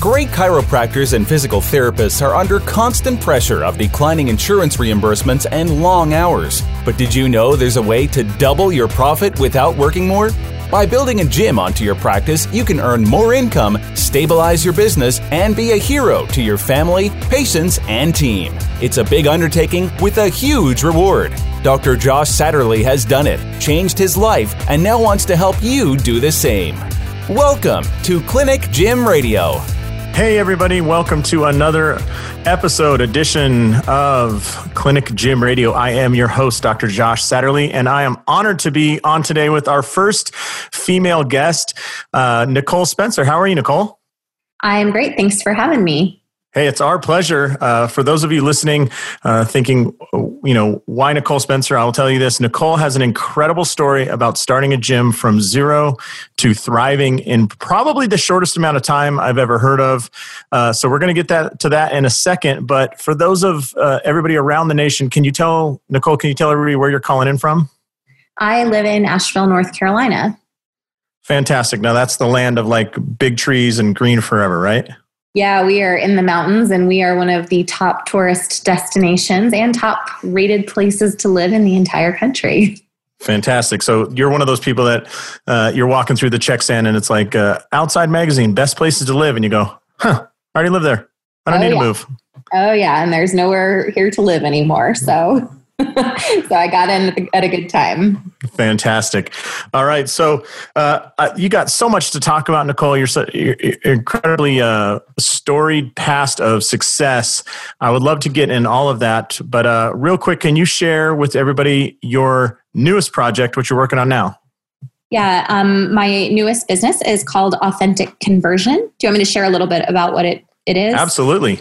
Great chiropractors and physical therapists are under constant pressure of declining insurance reimbursements and long hours. But did you know there's a way to double your profit without working more? By building a gym onto your practice, you can earn more income, stabilize your business, and be a hero to your family, patients, and team. It's a big undertaking with a huge reward. Dr. Josh Satterley has done it, changed his life, and now wants to help you do the same. Welcome to Clinic Gym Radio. Hey, everybody, welcome to another episode, edition of Clinic Gym Radio. I am your host, Dr. Josh Satterley, and I am honored to be on today with our first female guest, uh, Nicole Spencer. How are you, Nicole? I'm great. Thanks for having me. Hey, it's our pleasure. Uh, for those of you listening, uh, thinking, you know, why Nicole Spencer? I will tell you this. Nicole has an incredible story about starting a gym from zero to thriving in probably the shortest amount of time I've ever heard of. Uh, so we're going to get that to that in a second. But for those of uh, everybody around the nation, can you tell Nicole? Can you tell everybody where you're calling in from? I live in Asheville, North Carolina. Fantastic. Now that's the land of like big trees and green forever, right? Yeah, we are in the mountains and we are one of the top tourist destinations and top rated places to live in the entire country. Fantastic. So you're one of those people that uh, you're walking through the check stand and it's like uh, outside magazine, best places to live. And you go, huh, I already live there. I don't oh, need yeah. to move. Oh, yeah. And there's nowhere here to live anymore. So so I got in at a good time. Fantastic. All right. So uh, you got so much to talk about, Nicole. You're, so, you're incredibly uh, storied past of success. I would love to get in all of that. But uh, real quick, can you share with everybody your newest project, what you're working on now? Yeah, um, my newest business is called Authentic Conversion. Do you want me to share a little bit about what it, it is? Absolutely.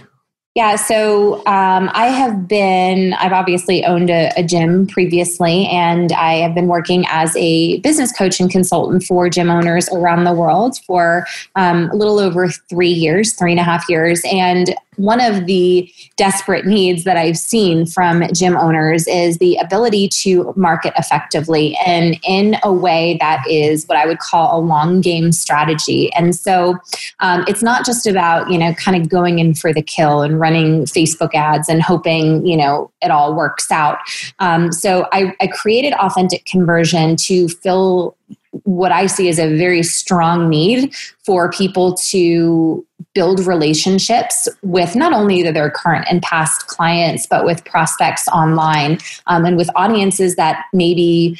Yeah, so um, I have been, I've obviously owned a, a, gym previously, and I have been working as a business coach and consultant for gym owners around the world for um, a little over three years, three and a half years. And one of the desperate needs that I've seen from gym owners is the ability to market effectively and in a way that is what I would call a long game strategy. And so um, it's not just about, you know, kind of going in for the kill and running Facebook ads and hoping, you know, it all works out. Um, so I, I created Authentic Conversion to fill what I see as a very strong need for people to build relationships with not only their current and past clients, but with prospects online um, and with audiences that maybe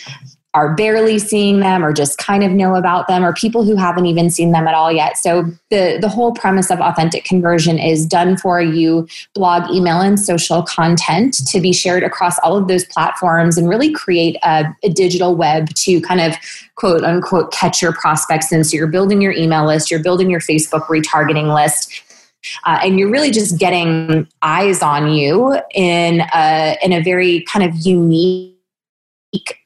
are barely seeing them or just kind of know about them or people who haven't even seen them at all yet. So the the whole premise of authentic conversion is done for you blog, email and social content to be shared across all of those platforms and really create a, a digital web to kind of quote unquote catch your prospects in. So you're building your email list, you're building your Facebook retargeting list, uh, and you're really just getting eyes on you in a in a very kind of unique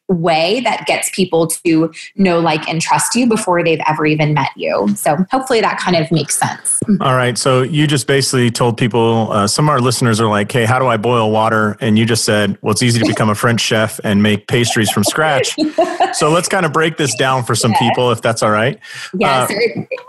way that gets people to know, like, and trust you before they've ever even met you. So hopefully that kind of makes sense. All right. So you just basically told people, uh, some of our listeners are like, hey, how do I boil water? And you just said, well, it's easy to become a French chef and make pastries from scratch. so let's kind of break this down for some yeah. people, if that's all right. Yes, uh,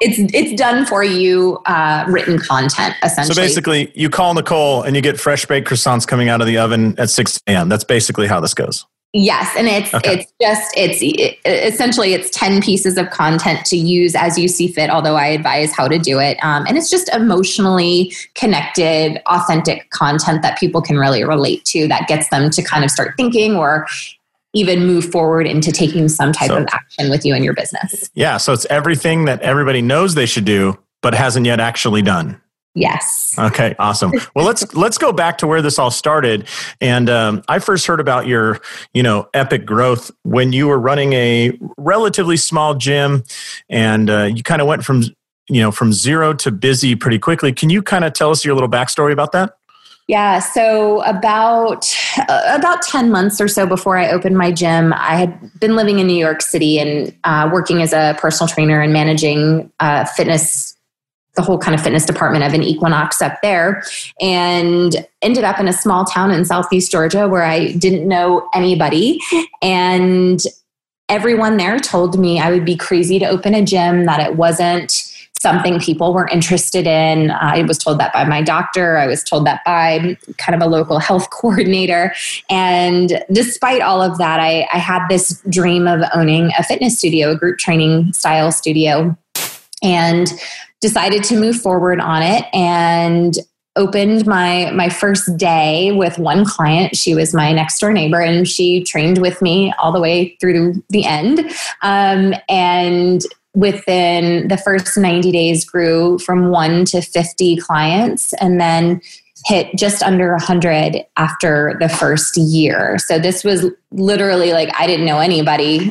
it's, it's done for you, uh, written content, essentially. So basically, you call Nicole and you get fresh baked croissants coming out of the oven at 6 a.m. That's basically how this goes. Yes, and it's okay. it's just it's it, essentially it's ten pieces of content to use as you see fit. Although I advise how to do it, um, and it's just emotionally connected, authentic content that people can really relate to. That gets them to kind of start thinking or even move forward into taking some type so, of action with you and your business. Yeah, so it's everything that everybody knows they should do, but hasn't yet actually done. Yes. Okay. Awesome. Well, let's let's go back to where this all started. And um, I first heard about your, you know, epic growth when you were running a relatively small gym, and uh, you kind of went from, you know, from zero to busy pretty quickly. Can you kind of tell us your little backstory about that? Yeah, so about uh, about ten months or so before I opened my gym, I had been living in New York City and uh, working as a personal trainer and managing uh, fitness the whole kind of fitness department of an Equinox up there and ended up in a small town in Southeast Georgia where I didn't know anybody. And everyone there told me I would be crazy to open a gym, that it wasn't something people were interested in. I was told that by my doctor. I was told that by kind of a local health coordinator. And despite all of that, I, I had this dream of owning a fitness studio, a group training style studio, and decided to move forward on it. And opened my my first day with one client. She was my next door neighbor and she trained with me all the way through the end. Um, and within the first 90 days grew from 1 to 50 clients and then hit just under 100 after the first year. So this was literally like i didn't know anybody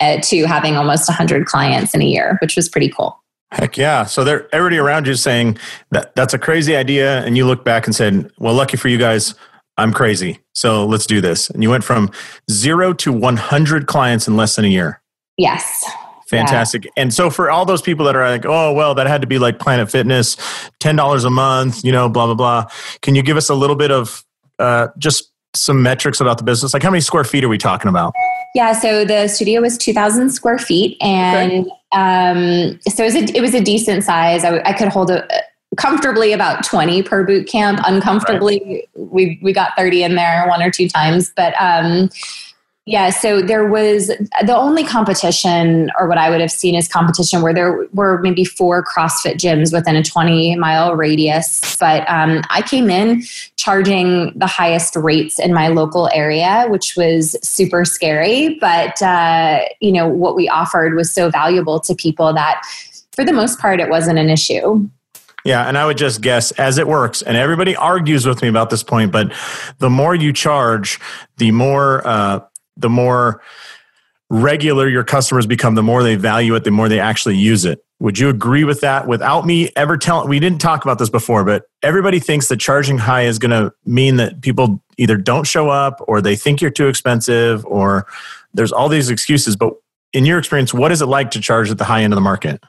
uh, to having almost 100 clients in a year which was pretty cool Heck yeah. So they're everybody around you saying that that's a crazy idea. And you look back and said, well, lucky for you guys, I'm crazy. So let's do this. And you went from zero to 100 clients in less than a year. Yes. Fantastic. Yeah. And so for all those people that are like, oh, well, that had to be like Planet Fitness, $10 a month, you know, blah, blah, blah. Can you give us a little bit of uh, just some metrics about the business? Like how many square feet are we talking about? Yeah, so the studio was 2,000 square feet, and um, so it was, a, it was a decent size. I, I could hold a, comfortably about 20 per boot camp. Uncomfortably, right. we we got 30 in there one or two times, but um, yeah, so there was the only competition, or what I would have seen as competition, where there were maybe four CrossFit gyms within a 20 mile radius. But um, I came in charging the highest rates in my local area, which was super scary. But, uh, you know, what we offered was so valuable to people that for the most part, it wasn't an issue. Yeah, and I would just guess as it works, and everybody argues with me about this point, but the more you charge, the more uh, the more regular your customers become, the more they value it, the more they actually use it. Would you agree with that? Without me ever telling, we didn't talk about this before, but everybody thinks that charging high is going to mean that people either don't show up or they think you're too expensive or there's all these excuses. But in your experience, what is it like to charge at the high end of the market?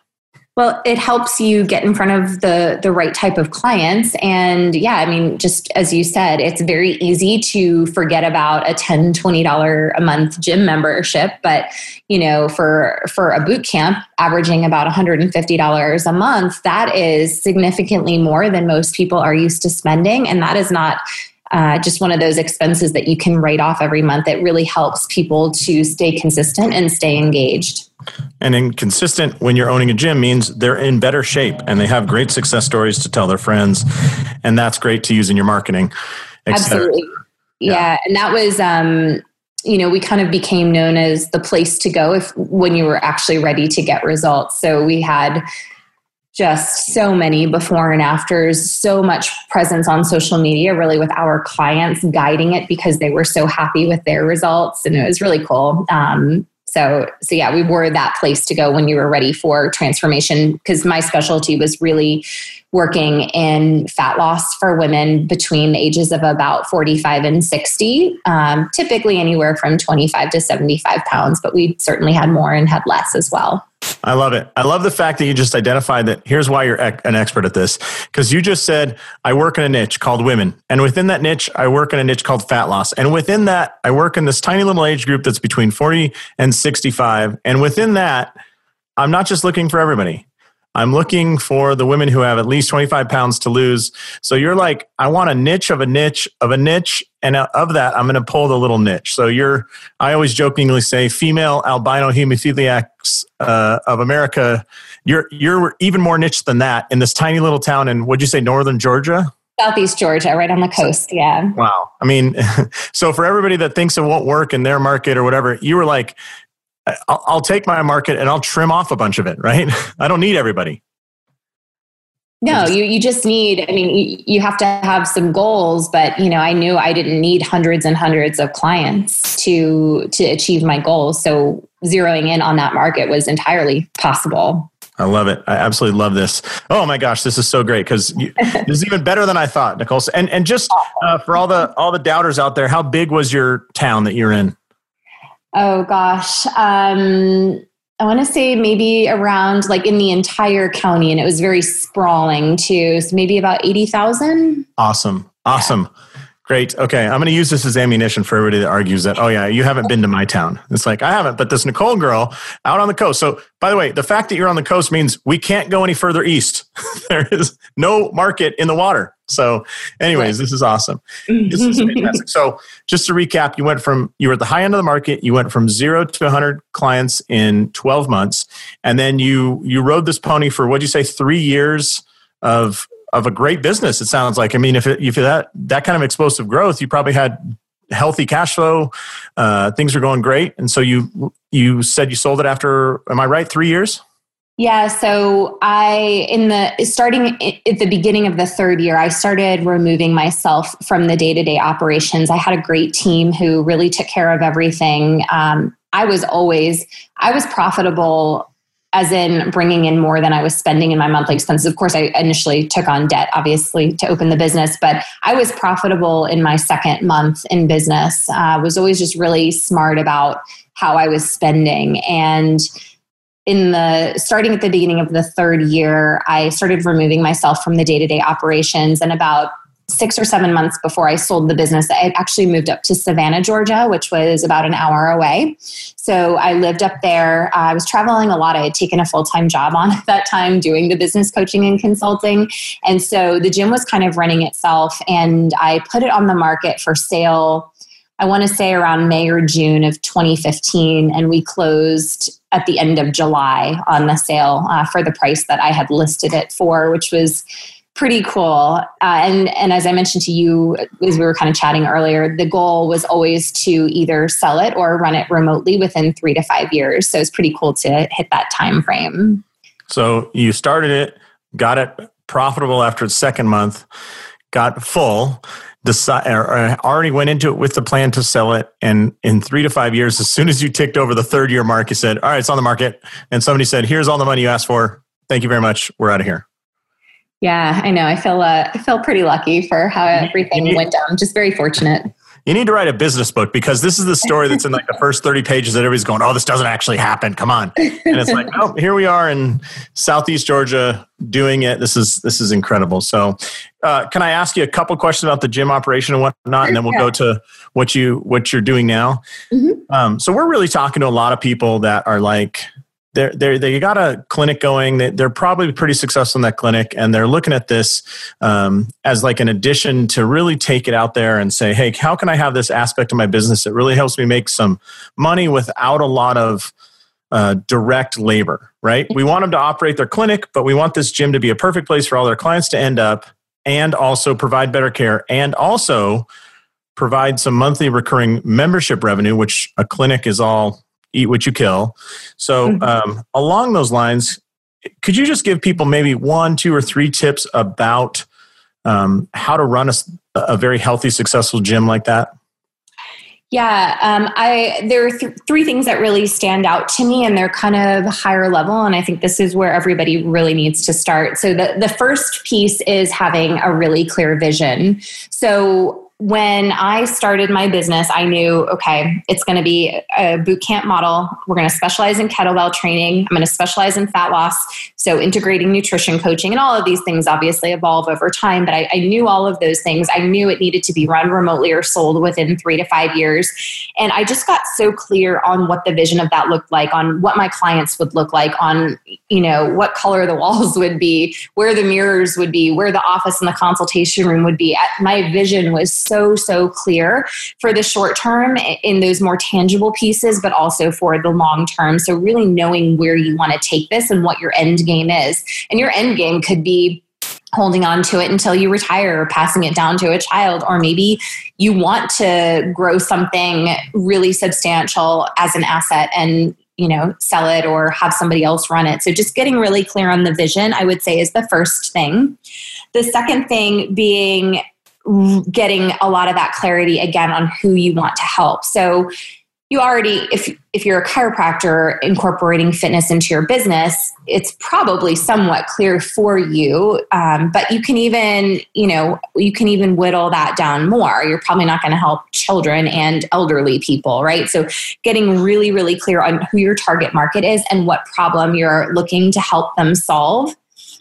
Well, it helps you get in front of the the right type of clients. And yeah, I mean just as you said, it's very easy to forget about a 10 20 dollar a month gym membership, but you know, for for a boot camp averaging about $150 a month, that is significantly more than most people are used to spending. And that is not uh, just one of those expenses that you can write off every month. It really helps people to stay consistent and stay engaged. And inconsistent when you're owning a gym means they're in better shape and they have great success stories to tell their friends. And that's great to use in your marketing. Absolutely. Yeah. yeah. And that was, um, you know, we kind of became known as the place to go if when you were actually ready to get results. So we had just so many before and afters, so much presence on social media, really with our clients guiding it because they were so happy with their results. And it was really cool. Um, so, so yeah, we were that place to go when you were ready for transformation because my specialty was really working in fat loss for women between the ages of about 45 and 60, um, typically anywhere from 25 to 75 pounds, but we certainly had more and had less as well. I love it. I love the fact that you just identified that here's why you're an expert at this. Because you just said, I work in a niche called women. And within that niche, I work in a niche called fat loss. And within that, I work in this tiny little age group that's between 40 and 65. And within that, I'm not just looking for everybody. I'm looking for the women who have at least 25 pounds to lose. So you're like, I want a niche of a niche of a niche. And of that, I'm going to pull the little niche. So you're, I always jokingly say, female albino hemophiliacs uh, of America. You're, you're even more niche than that in this tiny little town in, would you say, northern Georgia? Southeast Georgia, right on the coast. Yeah. Wow. I mean, so for everybody that thinks it won't work in their market or whatever, you were like, I'll, I'll take my market and I'll trim off a bunch of it, right? I don't need everybody. No, you, you just need, I mean, you, you have to have some goals, but you know, I knew I didn't need hundreds and hundreds of clients to, to achieve my goals. So zeroing in on that market was entirely possible. I love it. I absolutely love this. Oh my gosh, this is so great because this is even better than I thought, Nicole. And and just uh, for all the all the doubters out there, how big was your town that you're in? Oh gosh. Um, I want to say maybe around like in the entire county, and it was very sprawling too. So maybe about 80,000. Awesome. Awesome. Yeah. Great. Okay. I'm going to use this as ammunition for everybody that argues that, oh, yeah, you haven't been to my town. It's like, I haven't, but this Nicole girl out on the coast. So, by the way, the fact that you're on the coast means we can't go any further east. there is no market in the water. So, anyways, this is awesome. This is fantastic. So, just to recap, you went from, you were at the high end of the market, you went from zero to 100 clients in 12 months. And then you, you rode this pony for, what'd you say, three years of of a great business. It sounds like. I mean, if it, if that that kind of explosive growth, you probably had healthy cash flow. Uh, things are going great, and so you you said you sold it after. Am I right? Three years. Yeah, so I in the starting at the beginning of the third year, I started removing myself from the day to day operations. I had a great team who really took care of everything. Um, I was always I was profitable as in bringing in more than I was spending in my monthly expenses. Of course, I initially took on debt, obviously, to open the business, but I was profitable in my second month in business. I uh, was always just really smart about how I was spending. And in the starting at the beginning of the third year, I started removing myself from the day to day operations. And about six or seven months before I sold the business, I actually moved up to Savannah, Georgia, which was about an hour away. So I lived up there. I was traveling a lot. I had taken a full time job on at that time doing the business coaching and consulting. And so the gym was kind of running itself, and I put it on the market for sale. I want to say around May or June of 2015, and we closed at the end of July on the sale uh, for the price that I had listed it for, which was pretty cool. Uh, and and as I mentioned to you as we were kind of chatting earlier, the goal was always to either sell it or run it remotely within three to five years. So it's pretty cool to hit that time frame. So you started it, got it profitable after its second month, got full. Decide, or already went into it with the plan to sell it, and in three to five years, as soon as you ticked over the third year mark, you said, "All right, it's on the market." And somebody said, "Here's all the money you asked for. Thank you very much. We're out of here." Yeah, I know. I feel uh, I feel pretty lucky for how everything went down. Just very fortunate. You need to write a business book because this is the story that's in like the first 30 pages that everybody's going, oh, this doesn't actually happen. Come on. And it's like, oh, here we are in Southeast Georgia doing it. This is this is incredible. So uh, can I ask you a couple questions about the gym operation and whatnot, and then we'll yeah. go to what you what you're doing now. Mm-hmm. Um, so we're really talking to a lot of people that are like, they're, they're, they got a clinic going. They're probably pretty successful in that clinic, and they're looking at this um, as like an addition to really take it out there and say, "Hey, how can I have this aspect of my business that really helps me make some money without a lot of uh, direct labor?" Right? We want them to operate their clinic, but we want this gym to be a perfect place for all their clients to end up, and also provide better care, and also provide some monthly recurring membership revenue, which a clinic is all eat what you kill. So, mm-hmm. um, along those lines, could you just give people maybe one, two, or three tips about um, how to run a, a, very healthy, successful gym like that? Yeah, um, I there are th- three things that really stand out to me, and they're kind of higher level. And I think this is where everybody really needs to start. So the the first piece is having a really clear vision. So when I started my business, I knew, okay, it's going to be a boot camp model. We're going to specialize in kettlebell training. I'm going to specialize in fat loss. So, integrating nutrition coaching and all of these things obviously evolve over time. But I, I knew all of those things. I knew it needed to be run remotely or sold within three to five years. And I just got so clear on what the vision of that looked like, on what my clients would look like, on, you know, what color the walls would be, where the mirrors would be, where the office and the consultation room would be. My vision was so, so clear for the short term in those more tangible pieces, but also for the long term. So, really knowing where you want to take this and what your end game is. And your end game could be holding on to it until you retire or passing it down to a child or maybe you want to grow something really substantial as an asset and you know sell it or have somebody else run it so just getting really clear on the vision i would say is the first thing the second thing being getting a lot of that clarity again on who you want to help. So you already if if you're a chiropractor incorporating fitness into your business it's probably somewhat clear for you um, but you can even you know you can even whittle that down more. You're probably not going to help children and elderly people right? So getting really really clear on who your target market is and what problem you're looking to help them solve.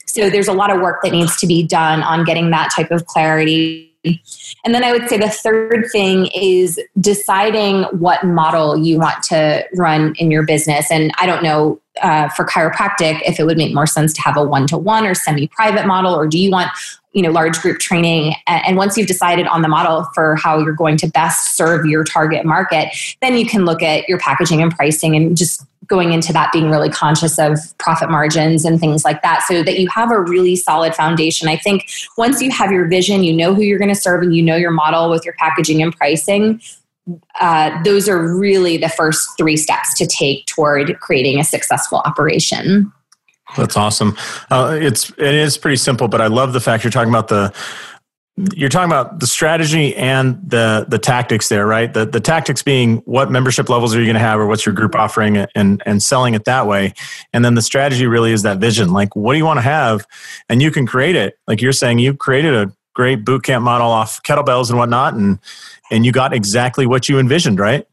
So there's a lot of work that needs to be done on getting that type of clarity And then I would say the third thing is deciding what model you want to run in your business. And I don't know uh, for chiropractic if it would make more sense to have a one to one or semi private model, or do you want you know large group training and once you've decided on the model for how you're going to best serve your target market then you can look at your packaging and pricing and just going into that being really conscious of profit margins and things like that. So that you have a really solid foundation. I think once you have your vision you know who you're going to serve and you know your model with your packaging and pricing uh, those are really the first three steps to take toward creating a successful operation. That's awesome. Uh, it's it is pretty simple, but I love the fact you're talking about the you're talking about the strategy and the the tactics there, right? The the tactics being what membership levels are you going to have, or what's your group offering, and and selling it that way. And then the strategy really is that vision. Like, what do you want to have? And you can create it. Like you're saying, you created a great boot camp model off kettlebells and whatnot, and and you got exactly what you envisioned, right?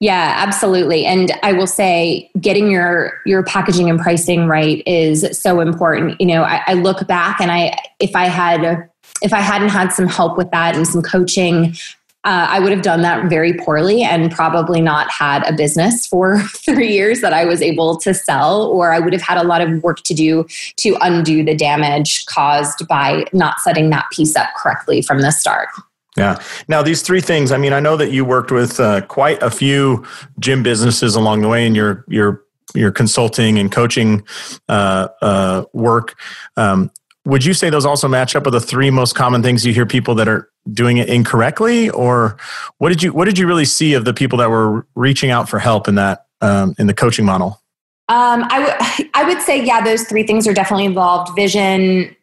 Yeah, absolutely. And I will say getting your your packaging and pricing right is so important. You know, I, I look back and I if I had if I hadn't had some help with that and some coaching, uh, I would have done that very poorly and probably not had a business for three years that I was able to sell, or I would have had a lot of work to do to undo the damage caused by not setting that piece up correctly from the start. Yeah. Now, these three things. I mean, I know that you worked with uh, quite a few gym businesses along the way in your your your consulting and coaching uh, uh, work. Um, would you say those also match up with the three most common things you hear people that are doing it incorrectly, or what did you what did you really see of the people that were reaching out for help in that um, in the coaching model? Um, I I would say yeah, those three things are definitely involved: vision,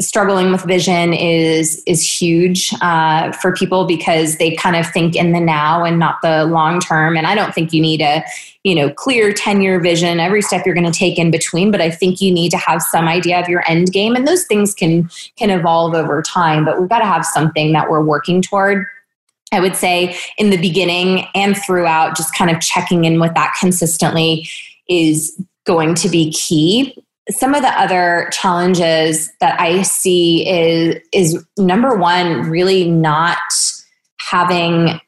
struggling with vision is is huge uh, for people because they kind of think in the now and not the long term. And I don't think you need a you know clear 10 year vision every step you're going to take in between but i think you need to have some idea of your end game. And those things can can evolve over time but we've got to have something that we're working toward. I would say in the beginning and throughout, just kind of checking in with that consistently is going to be key some of the other challenges that I see is is number one, really not having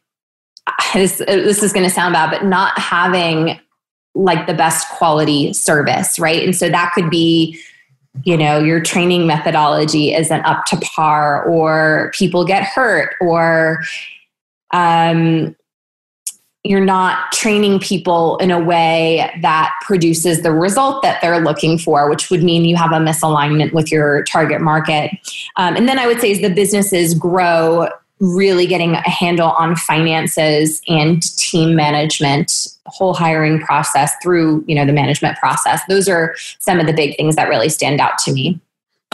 this. This is going to sound bad, but not having like the best quality service, right? And so that could be you know your training methodology isn't up to par or people get hurt or um, you're not training people in a way that produces the result that they're looking for, which would mean you have a misalignment with your target market. Um, and then I would say as the businesses grow, really getting a handle on finances and team management whole hiring process through you know the management process those are some of the big things that really stand out to me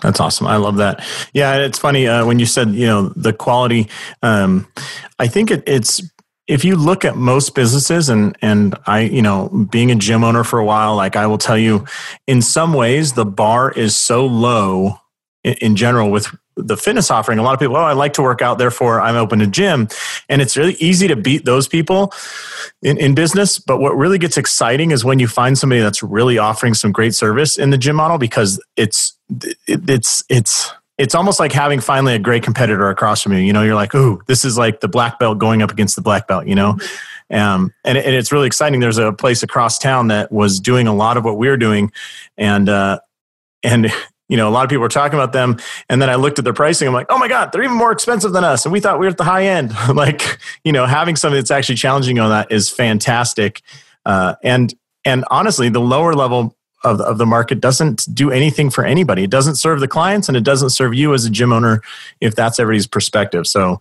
that's awesome. I love that. Yeah, it's funny uh, when you said you know the quality. Um, I think it, it's if you look at most businesses and and I you know being a gym owner for a while like I will tell you in some ways the bar is so low in, in general with the fitness offering. A lot of people oh I like to work out therefore I'm open to gym. And it's really easy to beat those people in, in business but what really gets exciting is when you find somebody that's really offering some great service in the gym model because it's it, it's it's it's almost like having finally a great competitor across from you. You know, you're like, ooh, this is like the black belt going up against the black belt, you know? Mm-hmm. Um, and, and it's really exciting. There's a place across town that was doing a lot of what we are doing. And, uh, and, you know, a lot of people were talking about them. And then I looked at their pricing. I'm like, oh my God, they're even more expensive than us. And we thought we were at the high end. like, you know, having something that's actually challenging on that is fantastic. Uh, and, and honestly, the lower level of, of the market doesn't do anything for anybody. It doesn't serve the clients and it doesn't serve you as a gym owner if that's everybody's perspective. So,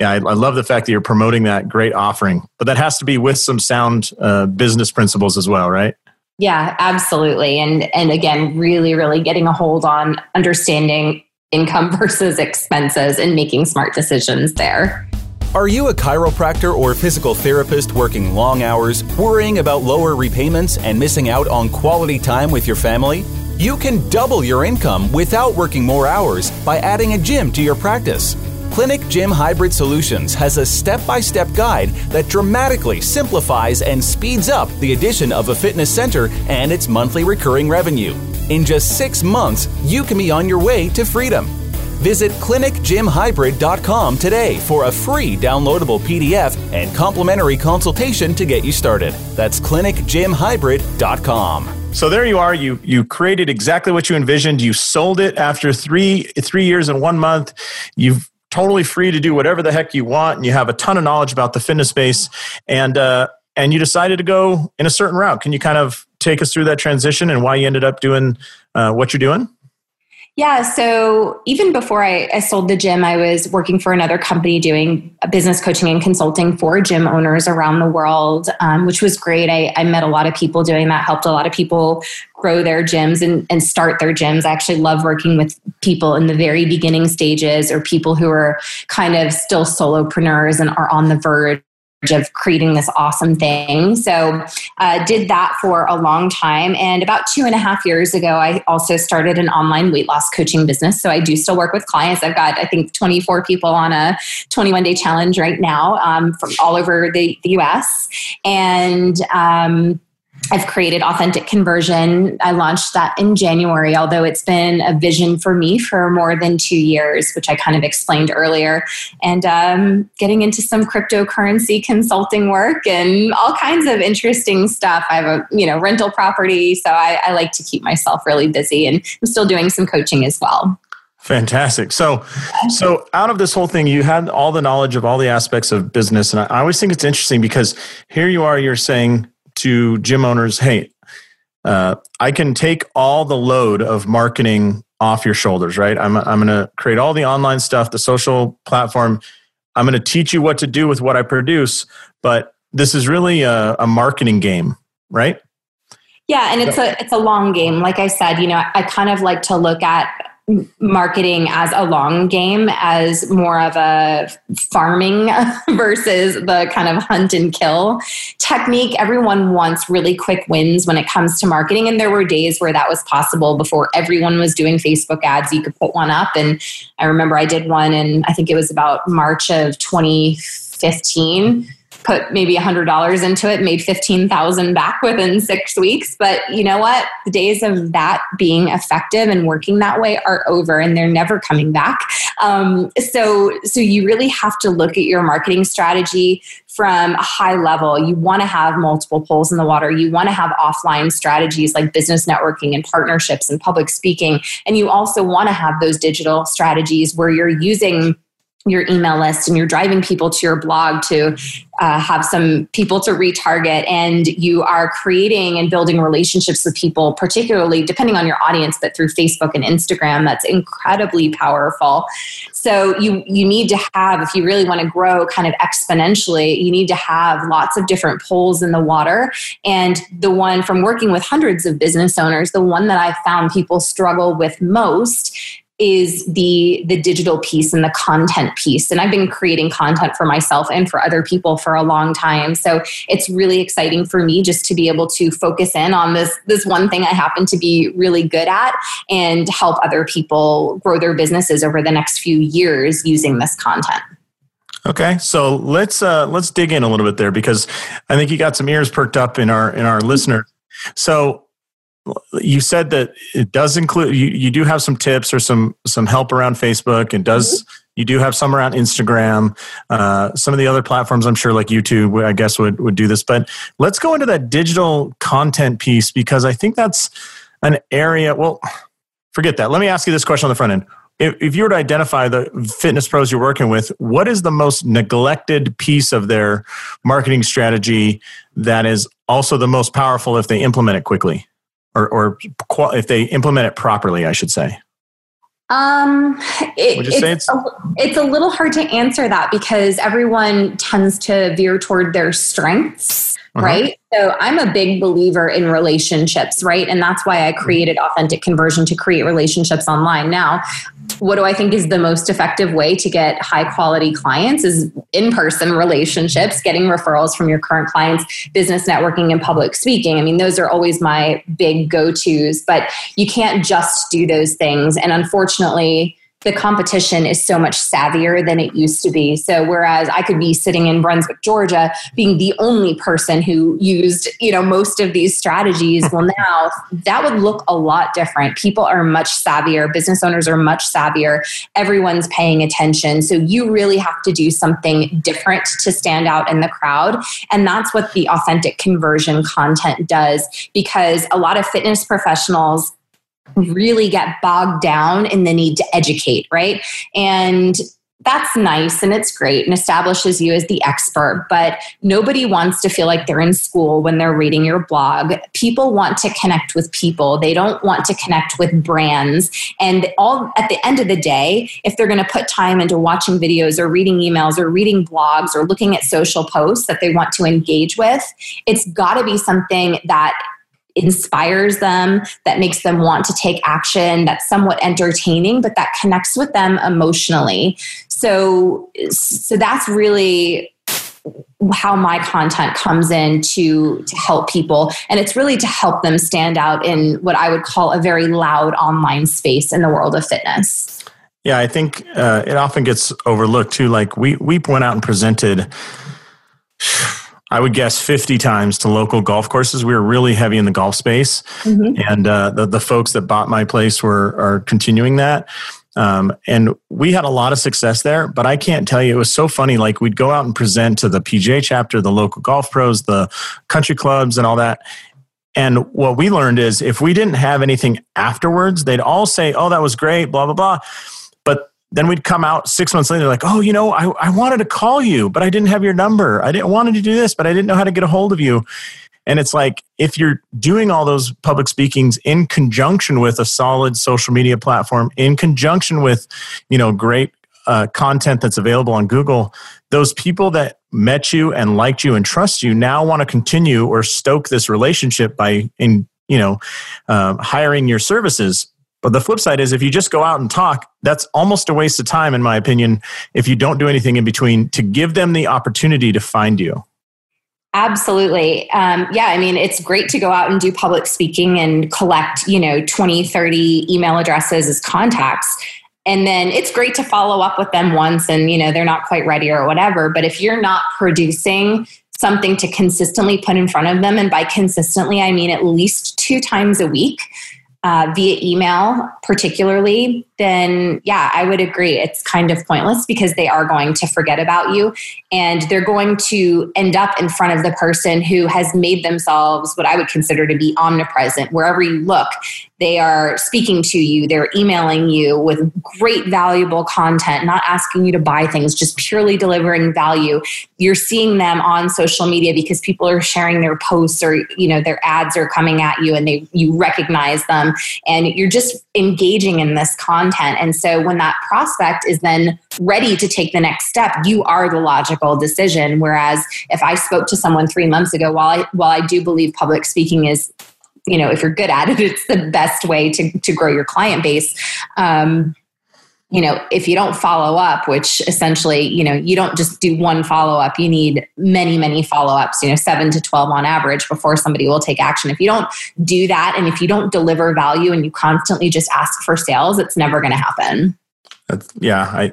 yeah, I, I love the fact that you're promoting that great offering, but that has to be with some sound uh, business principles as well, right? Yeah, absolutely. And and again, really, really getting a hold on understanding income versus expenses and making smart decisions there. Are you a chiropractor or physical therapist working long hours, worrying about lower repayments, and missing out on quality time with your family? You can double your income without working more hours by adding a gym to your practice. Clinic Gym Hybrid Solutions has a step by step guide that dramatically simplifies and speeds up the addition of a fitness center and its monthly recurring revenue. In just six months, you can be on your way to freedom. Visit clinicgymhybrid.com today for a free downloadable PDF and complimentary consultation to get you started. That's clinicgymhybrid.com. So there you are. You you created exactly what you envisioned. You sold it after three three years and one month. You've totally free to do whatever the heck you want, and you have a ton of knowledge about the fitness space. And uh, and you decided to go in a certain route. Can you kind of take us through that transition and why you ended up doing uh, what you're doing? Yeah. So even before I, I, sold the gym, I was working for another company doing business coaching and consulting for gym owners around the world, um, which was great. I, I, met a lot of people doing that, helped a lot of people grow their gyms and, and start their gyms. I actually love working with people in the very beginning stages or people who are kind of still solopreneurs and are on the verge of creating this awesome thing. So, uh, did that for a long time. And about two and a half years ago, I also started an online weight loss coaching business. So, I do still work with clients. I've got, I think, 24 people on a 21 day challenge right now um, from all over the, the US. And um, I've created Authentic Conversion. I launched that in January, although it's been a vision for me for more than two years, which I kind of explained earlier. And um, getting into some cryptocurrency consulting work and all kinds of interesting stuff. I have a you know rental property, so I, I like to keep myself really busy, and I'm still doing some coaching as well. Fantastic. So, so out of this whole thing, you had all the knowledge of all the aspects of business, and I always think it's interesting because here you are, you're saying to gym owners, hey, uh, I can take all the load of marketing off your shoulders, right? I'm, I'm going to create all the online stuff, the social platform. I'm going to teach you what to do with what I produce, but this is really a, a marketing game, right? Yeah, and it's a it's a long game. Like I said, you know, I kind of like to look at marketing as a long game as more of a farming versus the kind of hunt and kill technique. Everyone wants really quick wins when it comes to marketing. And there were days where that was possible before everyone was doing facebook ads. You could put one up. And i remember i did one and i think it was about march of 2015 put maybe $100 into it, made 15,000 back within 6 weeks, but you know what? The days of that being effective and working that way are over and they're never coming back. Um, so so you really have to look at your marketing strategy from a high level. You want to have multiple poles in the water. You want to have offline strategies like business networking and partnerships and public speaking. And you also want to have those digital strategies where you're using your email list and you're driving people to your blog to uh, have some people to retarget and you are creating and building relationships with people particularly depending on your audience but through facebook and instagram that's incredibly powerful. So you you need to have if you really want to grow kind of exponentially you need to have lots of different poles in the water. And the one from working with hundreds of business owners the one that i found people struggle with most is the the digital piece and the content piece. And i've been creating content for myself and for other people for a long time. So it's really exciting for me just to be able to focus in on this this one thing i happen to be really good at and help other people grow their businesses over the next few years using this content. Okay, so let's uh, let's dig in a little bit there because I think you got some ears perked up in our in our listener. So you said that it does include you, you do have some tips or some some help around facebook and does mm-hmm. you do have some around instagram uh, some of the other platforms i'm sure like youtube i guess would, would do this but let's go into that digital content piece because i think that's an area well forget that. Let me ask you this question on the front end. If, if you were to identify the fitness pros you're working with what is the most neglected piece of their marketing strategy that is also the most powerful if they implement it quickly or, or if they implement it properly, I should say? Um, it, it's, it's, a, it's a little hard to answer that because everyone tends to veer toward their strengths, uh-huh. right? So I'm a big believer in relationships, right? And that's why I created Authentic Conversion to create relationships online. Now, what do I think is the most effective way to get high quality clients is in person relationships, getting referrals from your current clients, business networking, and public speaking. I mean, those are always my big go tos, but you can't just do those things. And unfortunately, the competition is so much savvier than it used to be. So whereas I could be sitting in Brunswick, Georgia, being the only person who used, you know, most of these strategies, well now that would look a lot different. People are much savvier, business owners are much savvier. Everyone's paying attention. So you really have to do something different to stand out in the crowd, and that's what the authentic conversion content does because a lot of fitness professionals really get bogged down in the need to educate, right? And that's nice and it's great and establishes you as the expert, but nobody wants to feel like they're in school when they're reading your blog. People want to connect with people. They don't want to connect with brands. And all at the end of the day, if they're going to put time into watching videos or reading emails or reading blogs or looking at social posts that they want to engage with, it's got to be something that inspires them, that makes them want to take action, that's somewhat entertaining, but that connects with them emotionally. So, so that's really how my content comes in to to help people and it's really to help them stand out in what i would call a very loud online space in the world of fitness yeah i think uh, it often gets overlooked too like we we went out and presented I would guess 50 times to local golf courses. We were really heavy in the golf space. Mm-hmm. And uh, the, the folks that bought my place were are continuing that. Um, and we had a lot of success there, but I can't tell you, it was so funny. Like we'd go out and present to the PGA chapter, the local golf pros, the country clubs, and all that. And what we learned is if we didn't have anything afterwards, they'd all say, Oh, that was great, blah, blah, blah then we'd come out six months later, like, oh, you know, I, I wanted to call you, but I didn't have your number. I didn't wanted to do this, but I didn't know how to get a hold of you. And it's like if you're doing all those public speakings in conjunction with a solid social media platform, in conjunction with, you know, great uh, content that's available on Google, those people that met you and liked you and trust you now want to continue or stoke this relationship by in you know uh, hiring your services but the flip side is if you just go out and talk, that's almost a waste of time, in my opinion, if you don't do anything in between to give them the opportunity to find you. Absolutely. Um, yeah, I mean, it's great to go out and do public speaking and collect, you know, 20, 30 email addresses as contacts. And then it's great to follow up with them once and, you know, they're not quite ready or whatever. But if you're not producing something to consistently put in front of them, and by consistently, I mean at least two times a week, uh, via email, particularly, then yeah, I would agree. It's kind of pointless because they are going to forget about you and they're going to end up in front of the person who has made themselves what I would consider to be omnipresent. Wherever you look, they are speaking to you, they're emailing you with great, valuable content, not asking you to buy things, just purely delivering value. You're seeing them on social media because people are sharing their posts or, you know, their ads are coming at you and they you recognize them and you're just engaging in this content. And so when that prospect is then ready to take the next step, you are the logical decision. Whereas if I spoke to someone three months ago, while I while I do believe public speaking is you know if you're good at it it's the best way to, to grow your client base um, you know if you don't follow up which essentially you know you don't just do one follow up you need many many follow ups you know 7 to 12 on average before somebody will take action if you don't do that and if you don't deliver value and you constantly just ask for sales it's never going to happen that's, yeah, I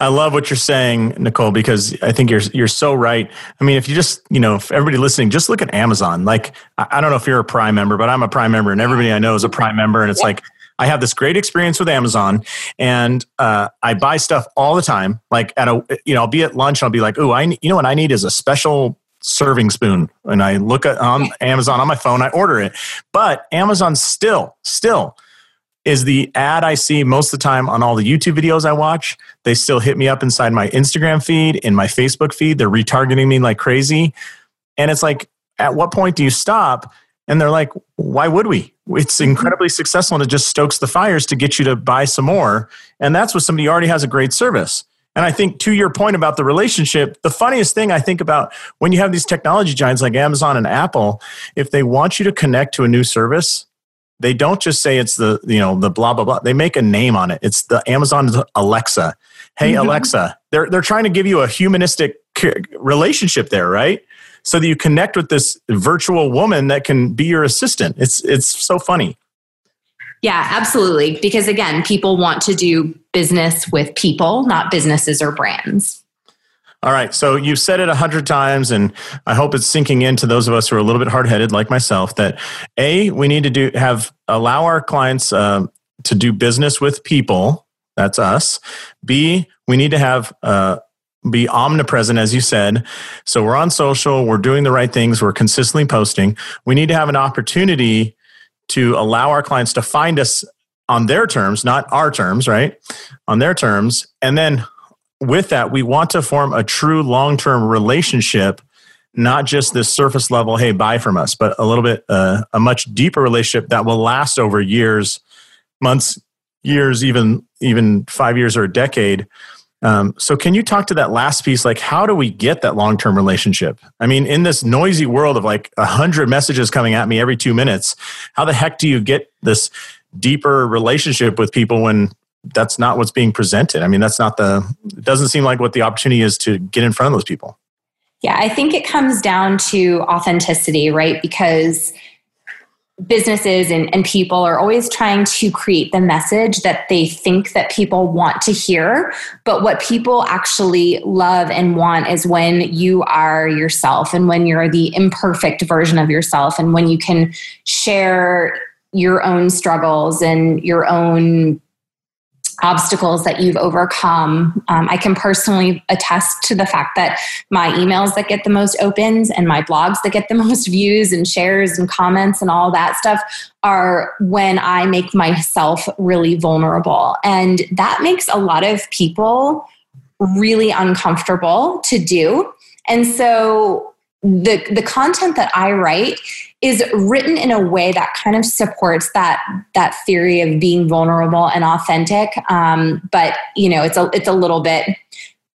I love what you're saying, Nicole, because I think you're you're so right. I mean, if you just you know, if everybody listening, just look at Amazon. Like, I, I don't know if you're a Prime member, but I'm a Prime member, and everybody I know is a Prime member, and it's like I have this great experience with Amazon, and uh, I buy stuff all the time. Like at a you know, I'll be at lunch, and I'll be like, oh, I you know what I need is a special serving spoon, and I look at on Amazon on my phone, I order it, but Amazon still still is the ad I see most of the time on all the YouTube videos I watch. They still hit me up inside my Instagram feed, in my Facebook feed. They're retargeting me like crazy. And it's like, at what point do you stop? And they're like, why would we? It's incredibly successful and it just stokes the fires to get you to buy some more. And that's with somebody already has a great service. And I think to your point about the relationship, the funniest thing I think about when you have these technology giants like Amazon and Apple, if they want you to connect to a new service, they don't just say it's the you know the blah blah blah they make a name on it it's the amazon alexa hey mm-hmm. alexa they're they're trying to give you a humanistic relationship there right so that you connect with this virtual woman that can be your assistant it's it's so funny Yeah, absolutely. Because again, people want to do business with people, not businesses or brands. All right. So you've said it a hundred times, and I hope it's sinking into those of us who are a little bit hard headed, like myself, that A, we need to do have allow our clients uh, to do business with people. That's us. B, we need to have uh, be omnipresent, as you said. So we're on social, we're doing the right things, we're consistently posting. We need to have an opportunity to allow our clients to find us on their terms, not our terms, right? On their terms. And then with that, we want to form a true long term relationship, not just this surface level, hey, buy from us, but a little bit, uh, a much deeper relationship that will last over years, months, years, even even five years or a decade. Um, so, can you talk to that last piece? Like, how do we get that long term relationship? I mean, in this noisy world of like a hundred messages coming at me every two minutes, how the heck do you get this deeper relationship with people when that's not what's being presented. I mean, that's not the, it doesn't seem like what the opportunity is to get in front of those people. Yeah, I think it comes down to authenticity, right? Because businesses and, and people are always trying to create the message that they think that people want to hear. But what people actually love and want is when you are yourself and when you're the imperfect version of yourself and when you can share your own struggles and your own obstacles that you've overcome. Um, I can personally attest to the fact that my emails that get the most opens and my blogs that get the most views and shares and comments and all that stuff are when I make myself really vulnerable. And that makes a lot of people really uncomfortable to do. And so the the content that I write is written in a way that kind of supports that that theory of being vulnerable and authentic. Um, but you know, it's a it's a little bit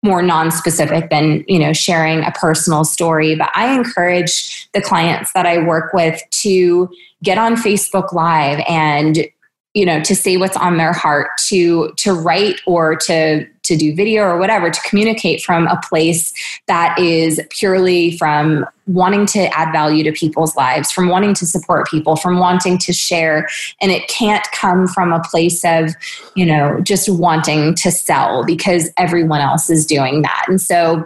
more non-specific than you know sharing a personal story. But I encourage the clients that I work with to get on Facebook Live and you know to say what's on their heart to to write or to to do video or whatever to communicate from a place that is purely from wanting to add value to people's lives from wanting to support people from wanting to share. And it can't come from a place of you know just wanting to sell because everyone else is doing that. And so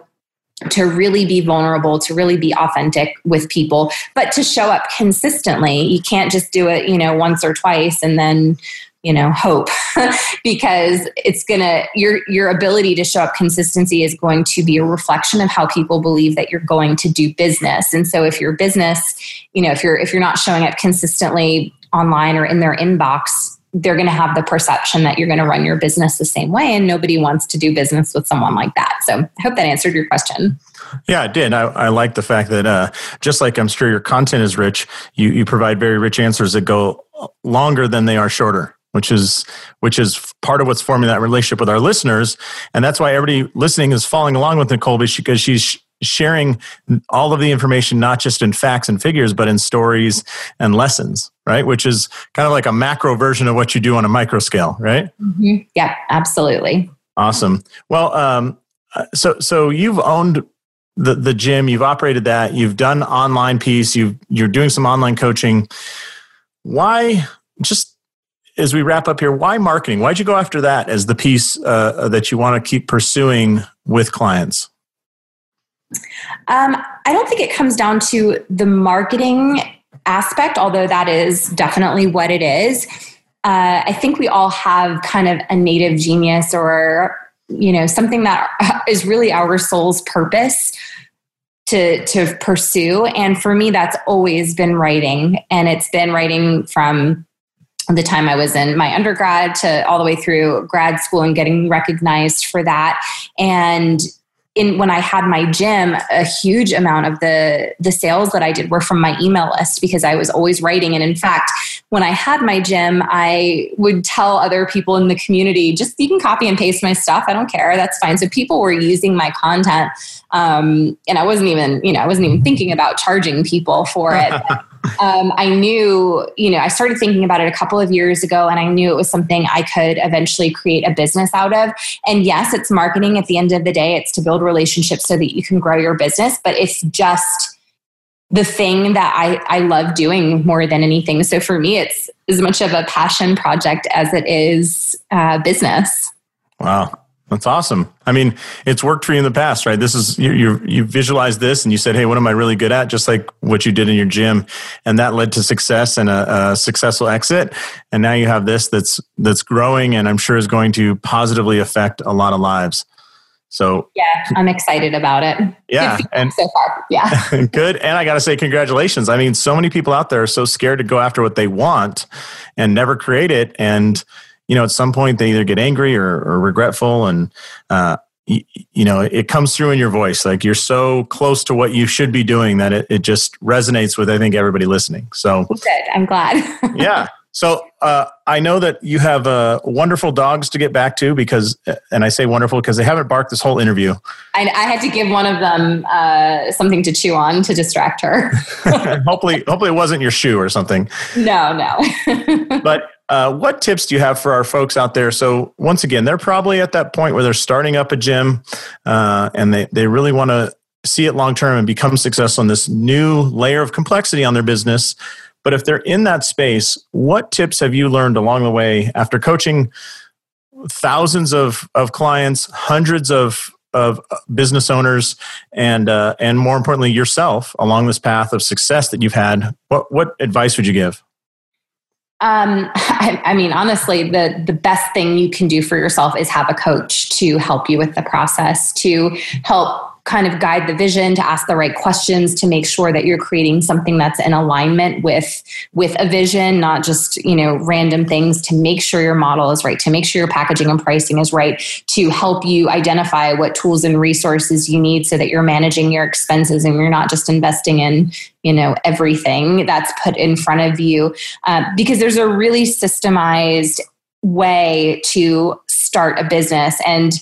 to really be vulnerable, to really be authentic with people, but to show up consistently. You can't just do it, you know, once or twice and then, you know, hope because it's going to your your ability to show up consistency is going to be a reflection of how people believe that you're going to do business. And so if your business, you know, if you're if you're not showing up consistently online or in their inbox, they're going to have the perception that you're going to run your business the same way and nobody wants to do business with someone like that. So i hope that answered your question. Yeah it did. I, I like the fact that uh, just like i'm sure your content is rich you, you provide very rich answers that go longer than they are shorter which is which is part of what's forming that relationship with our listeners. And that's why everybody listening is following along with nicole because she's sharing all of the information not just in facts and figures but in stories and lessons right? Which is kind of like a macro version of what you do on a micro scale right? Mm-hmm. yeah absolutely. Awesome. Well um, uh, so so you've owned the, the gym you've operated that you've done online piece you you're doing some online coaching. Why just as we wrap up here why marketing? Why'd you go after that as the piece uh, that you want to keep pursuing with clients um, I don't think it comes down to the marketing aspect, although that is definitely what it is. Uh, I think we all have kind of a native genius or, you know, something that is really our soul's purpose to, to pursue. And for me, that's always been writing. And it's been writing from the time I was in my undergrad to all the way through grad school and getting recognized for that. And in when I had my gym, a huge amount of the the sales that I did were from my email list because I was always writing. And in fact, when I had my gym, I would tell other people in the community, just you can copy and paste my stuff. I don't care. That's fine. So people were using my content. Um, and I wasn't even, you know, I wasn't even thinking about charging people for it. um, I knew, you know, I started thinking about it a couple of years ago and I knew it was something I could eventually create a business out of. And yes, it's marketing at the end of the day, it's to build relationships so that you can grow your business, but it's just the thing that I, I love doing more than anything. So for me, it's as much of a passion project as it is uh, business. Wow. That's awesome. I mean, it's worked for you in the past, right? This is you you you visualized this and you said, "Hey, what am I really good at?" Just like what you did in your gym, and that led to success and a, a successful exit. And now you have this that's that's growing, and I'm sure is going to positively affect a lot of lives. So yeah, I'm excited about it. Yeah, and so far, yeah, good. And I got to say, congratulations. I mean, so many people out there are so scared to go after what they want and never create it, and you know, at some point they either get angry or, or regretful, and uh, you, you know, it comes through in your voice. Like you're so close to what you should be doing that it, it just resonates with I think everybody listening. So good. I'm glad. yeah. So uh, I know that you have uh, wonderful dogs to get back to because, and I say wonderful because they haven't barked this whole interview. I, I had to give one of them uh, something to chew on to distract her. hopefully, hopefully it wasn't your shoe or something. No, no. but uh, what tips do you have for our folks out there? So once again, they're probably at that point where they're starting up a gym uh, and they, they really want to see it long term and become successful in this new layer of complexity on their business. But if they're in that space, what tips have you learned along the way after coaching thousands of, of clients, hundreds of of business owners and uh, and more importantly yourself along this path of success that you've had what what advice would you give um, I, I, mean, honestly, the the best thing you can do for yourself is have a coach to help you with the process, to help kind of guide the vision to ask the right questions to make sure that you're creating something that's in alignment with with a vision not just you know random things to make sure your model is right to make sure your packaging and pricing is right to help you identify what tools and resources you need so that you're managing your expenses and you're not just investing in you know everything that's put in front of you. Uh, because there's a really systemized way to start a business and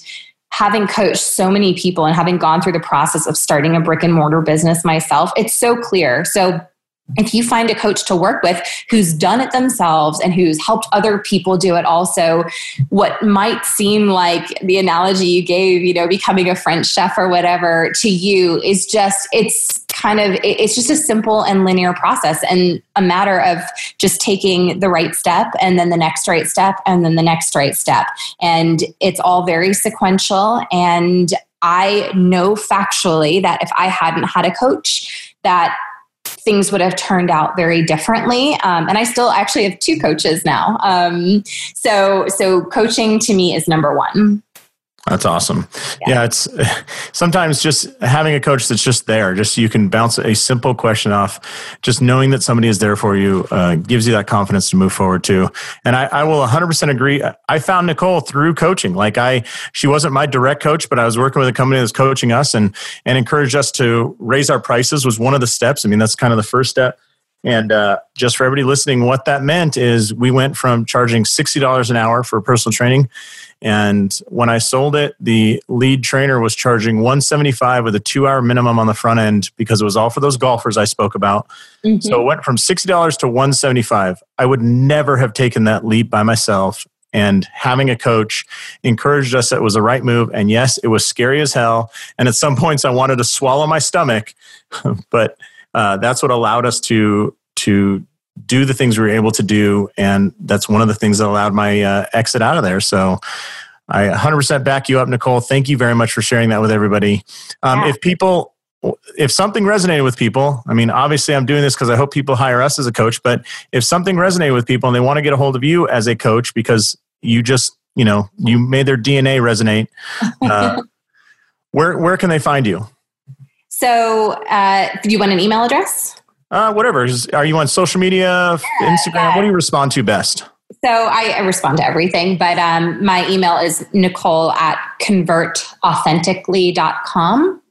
having coached so many people and having gone through the process of starting a brick and mortar business myself, it's so clear. So if you find a coach to work with who's done it themselves and who's helped other people do it also what might seem like the analogy you gave you know becoming a french chef or whatever to you is just it's kind of it's just a simple and linear process and a matter of just taking the right step and then the next right step and then the next right step. And it's all very sequential. And I know factually that if I hadn't had a coach that things would have turned out very differently. Um, and I still actually have two coaches now. Um, so, so coaching to me is number one. That's awesome. Yeah. yeah. it's sometimes just having a coach that's just there, just so you can bounce a simple question off. Just knowing that somebody is there for you uh, gives you that confidence to move forward too. And I, I will 100% agree. I found Nicole through coaching. Like I, she wasn't my direct coach, but I was working with a company that's coaching us and and encouraged us to raise our prices was one of the steps. I mean, that's kind of the first step. And uh, just for everybody listening, what that meant is we went from charging $60 an hour for personal training and when I sold it, the lead trainer was charging 175 with a two hour minimum on the front end because it was all for those golfers I spoke about. Mm-hmm. So it went from $60 to 175. I would never have taken that leap by myself. And having a coach encouraged us that it was the right move. And yes, it was scary as hell. And at some points, I wanted to swallow my stomach, but uh, that's what allowed us to to do the things we were able to do. And that's one of the things that allowed my uh, exit out of there. So I 100% back you up, Nicole. Thank you very much for sharing that with everybody. Um, yeah. If people, if something resonated with people, I mean, obviously I'm doing this because I hope people hire us as a coach, but if something resonated with people and they want to get a hold of you as a coach because you just, you know, you made their DNA resonate, uh, where, where can they find you? So, uh, do you want an email address? Uh, whatever. Are you on social media, yeah, Instagram? Yeah. What do you respond to best? So I, I respond to everything, but um, my email is nicole at convertauthentically.com.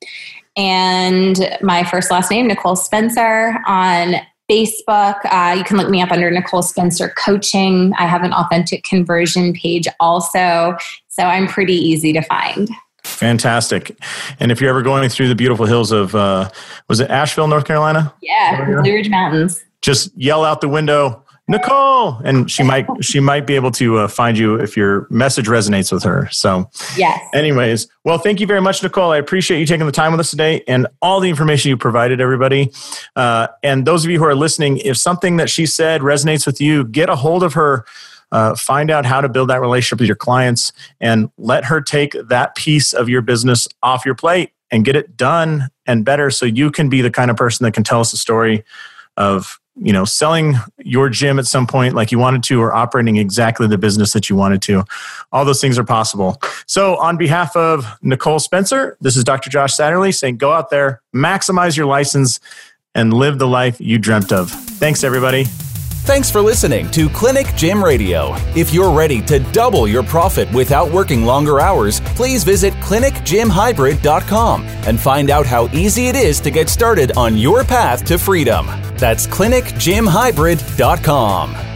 And my first last name, Nicole Spencer, on Facebook. Uh, you can look me up under Nicole Spencer Coaching. I have an authentic conversion page also. So I'm pretty easy to find. Fantastic. And if you're ever going through the beautiful hills of, uh, was it Asheville, North Carolina? Yeah, Blue Ridge Mountains. Just yell out the window, Nicole, and she might she might be able to uh, find you if your message resonates with her. So, yes. Anyways, well, thank you very much, Nicole. I appreciate you taking the time with us today and all the information you provided, everybody. Uh, and those of you who are listening, if something that she said resonates with you, get a hold of her. Uh, find out how to build that relationship with your clients and let her take that piece of your business off your plate and get it done and better so you can be the kind of person that can tell us a story of you know selling your gym at some point like you wanted to or operating exactly the business that you wanted to. All those things are possible. So on behalf of nicole spencer this is dr josh satterley saying go out there maximize your license and live the life you dreamt of. Thanks everybody Thanks for listening to Clinic Gym Radio. If you're ready to double your profit without working longer hours, please visit clinicgymhybrid.com and find out how easy it is to get started on your path to freedom. That's clinicgymhybrid.com.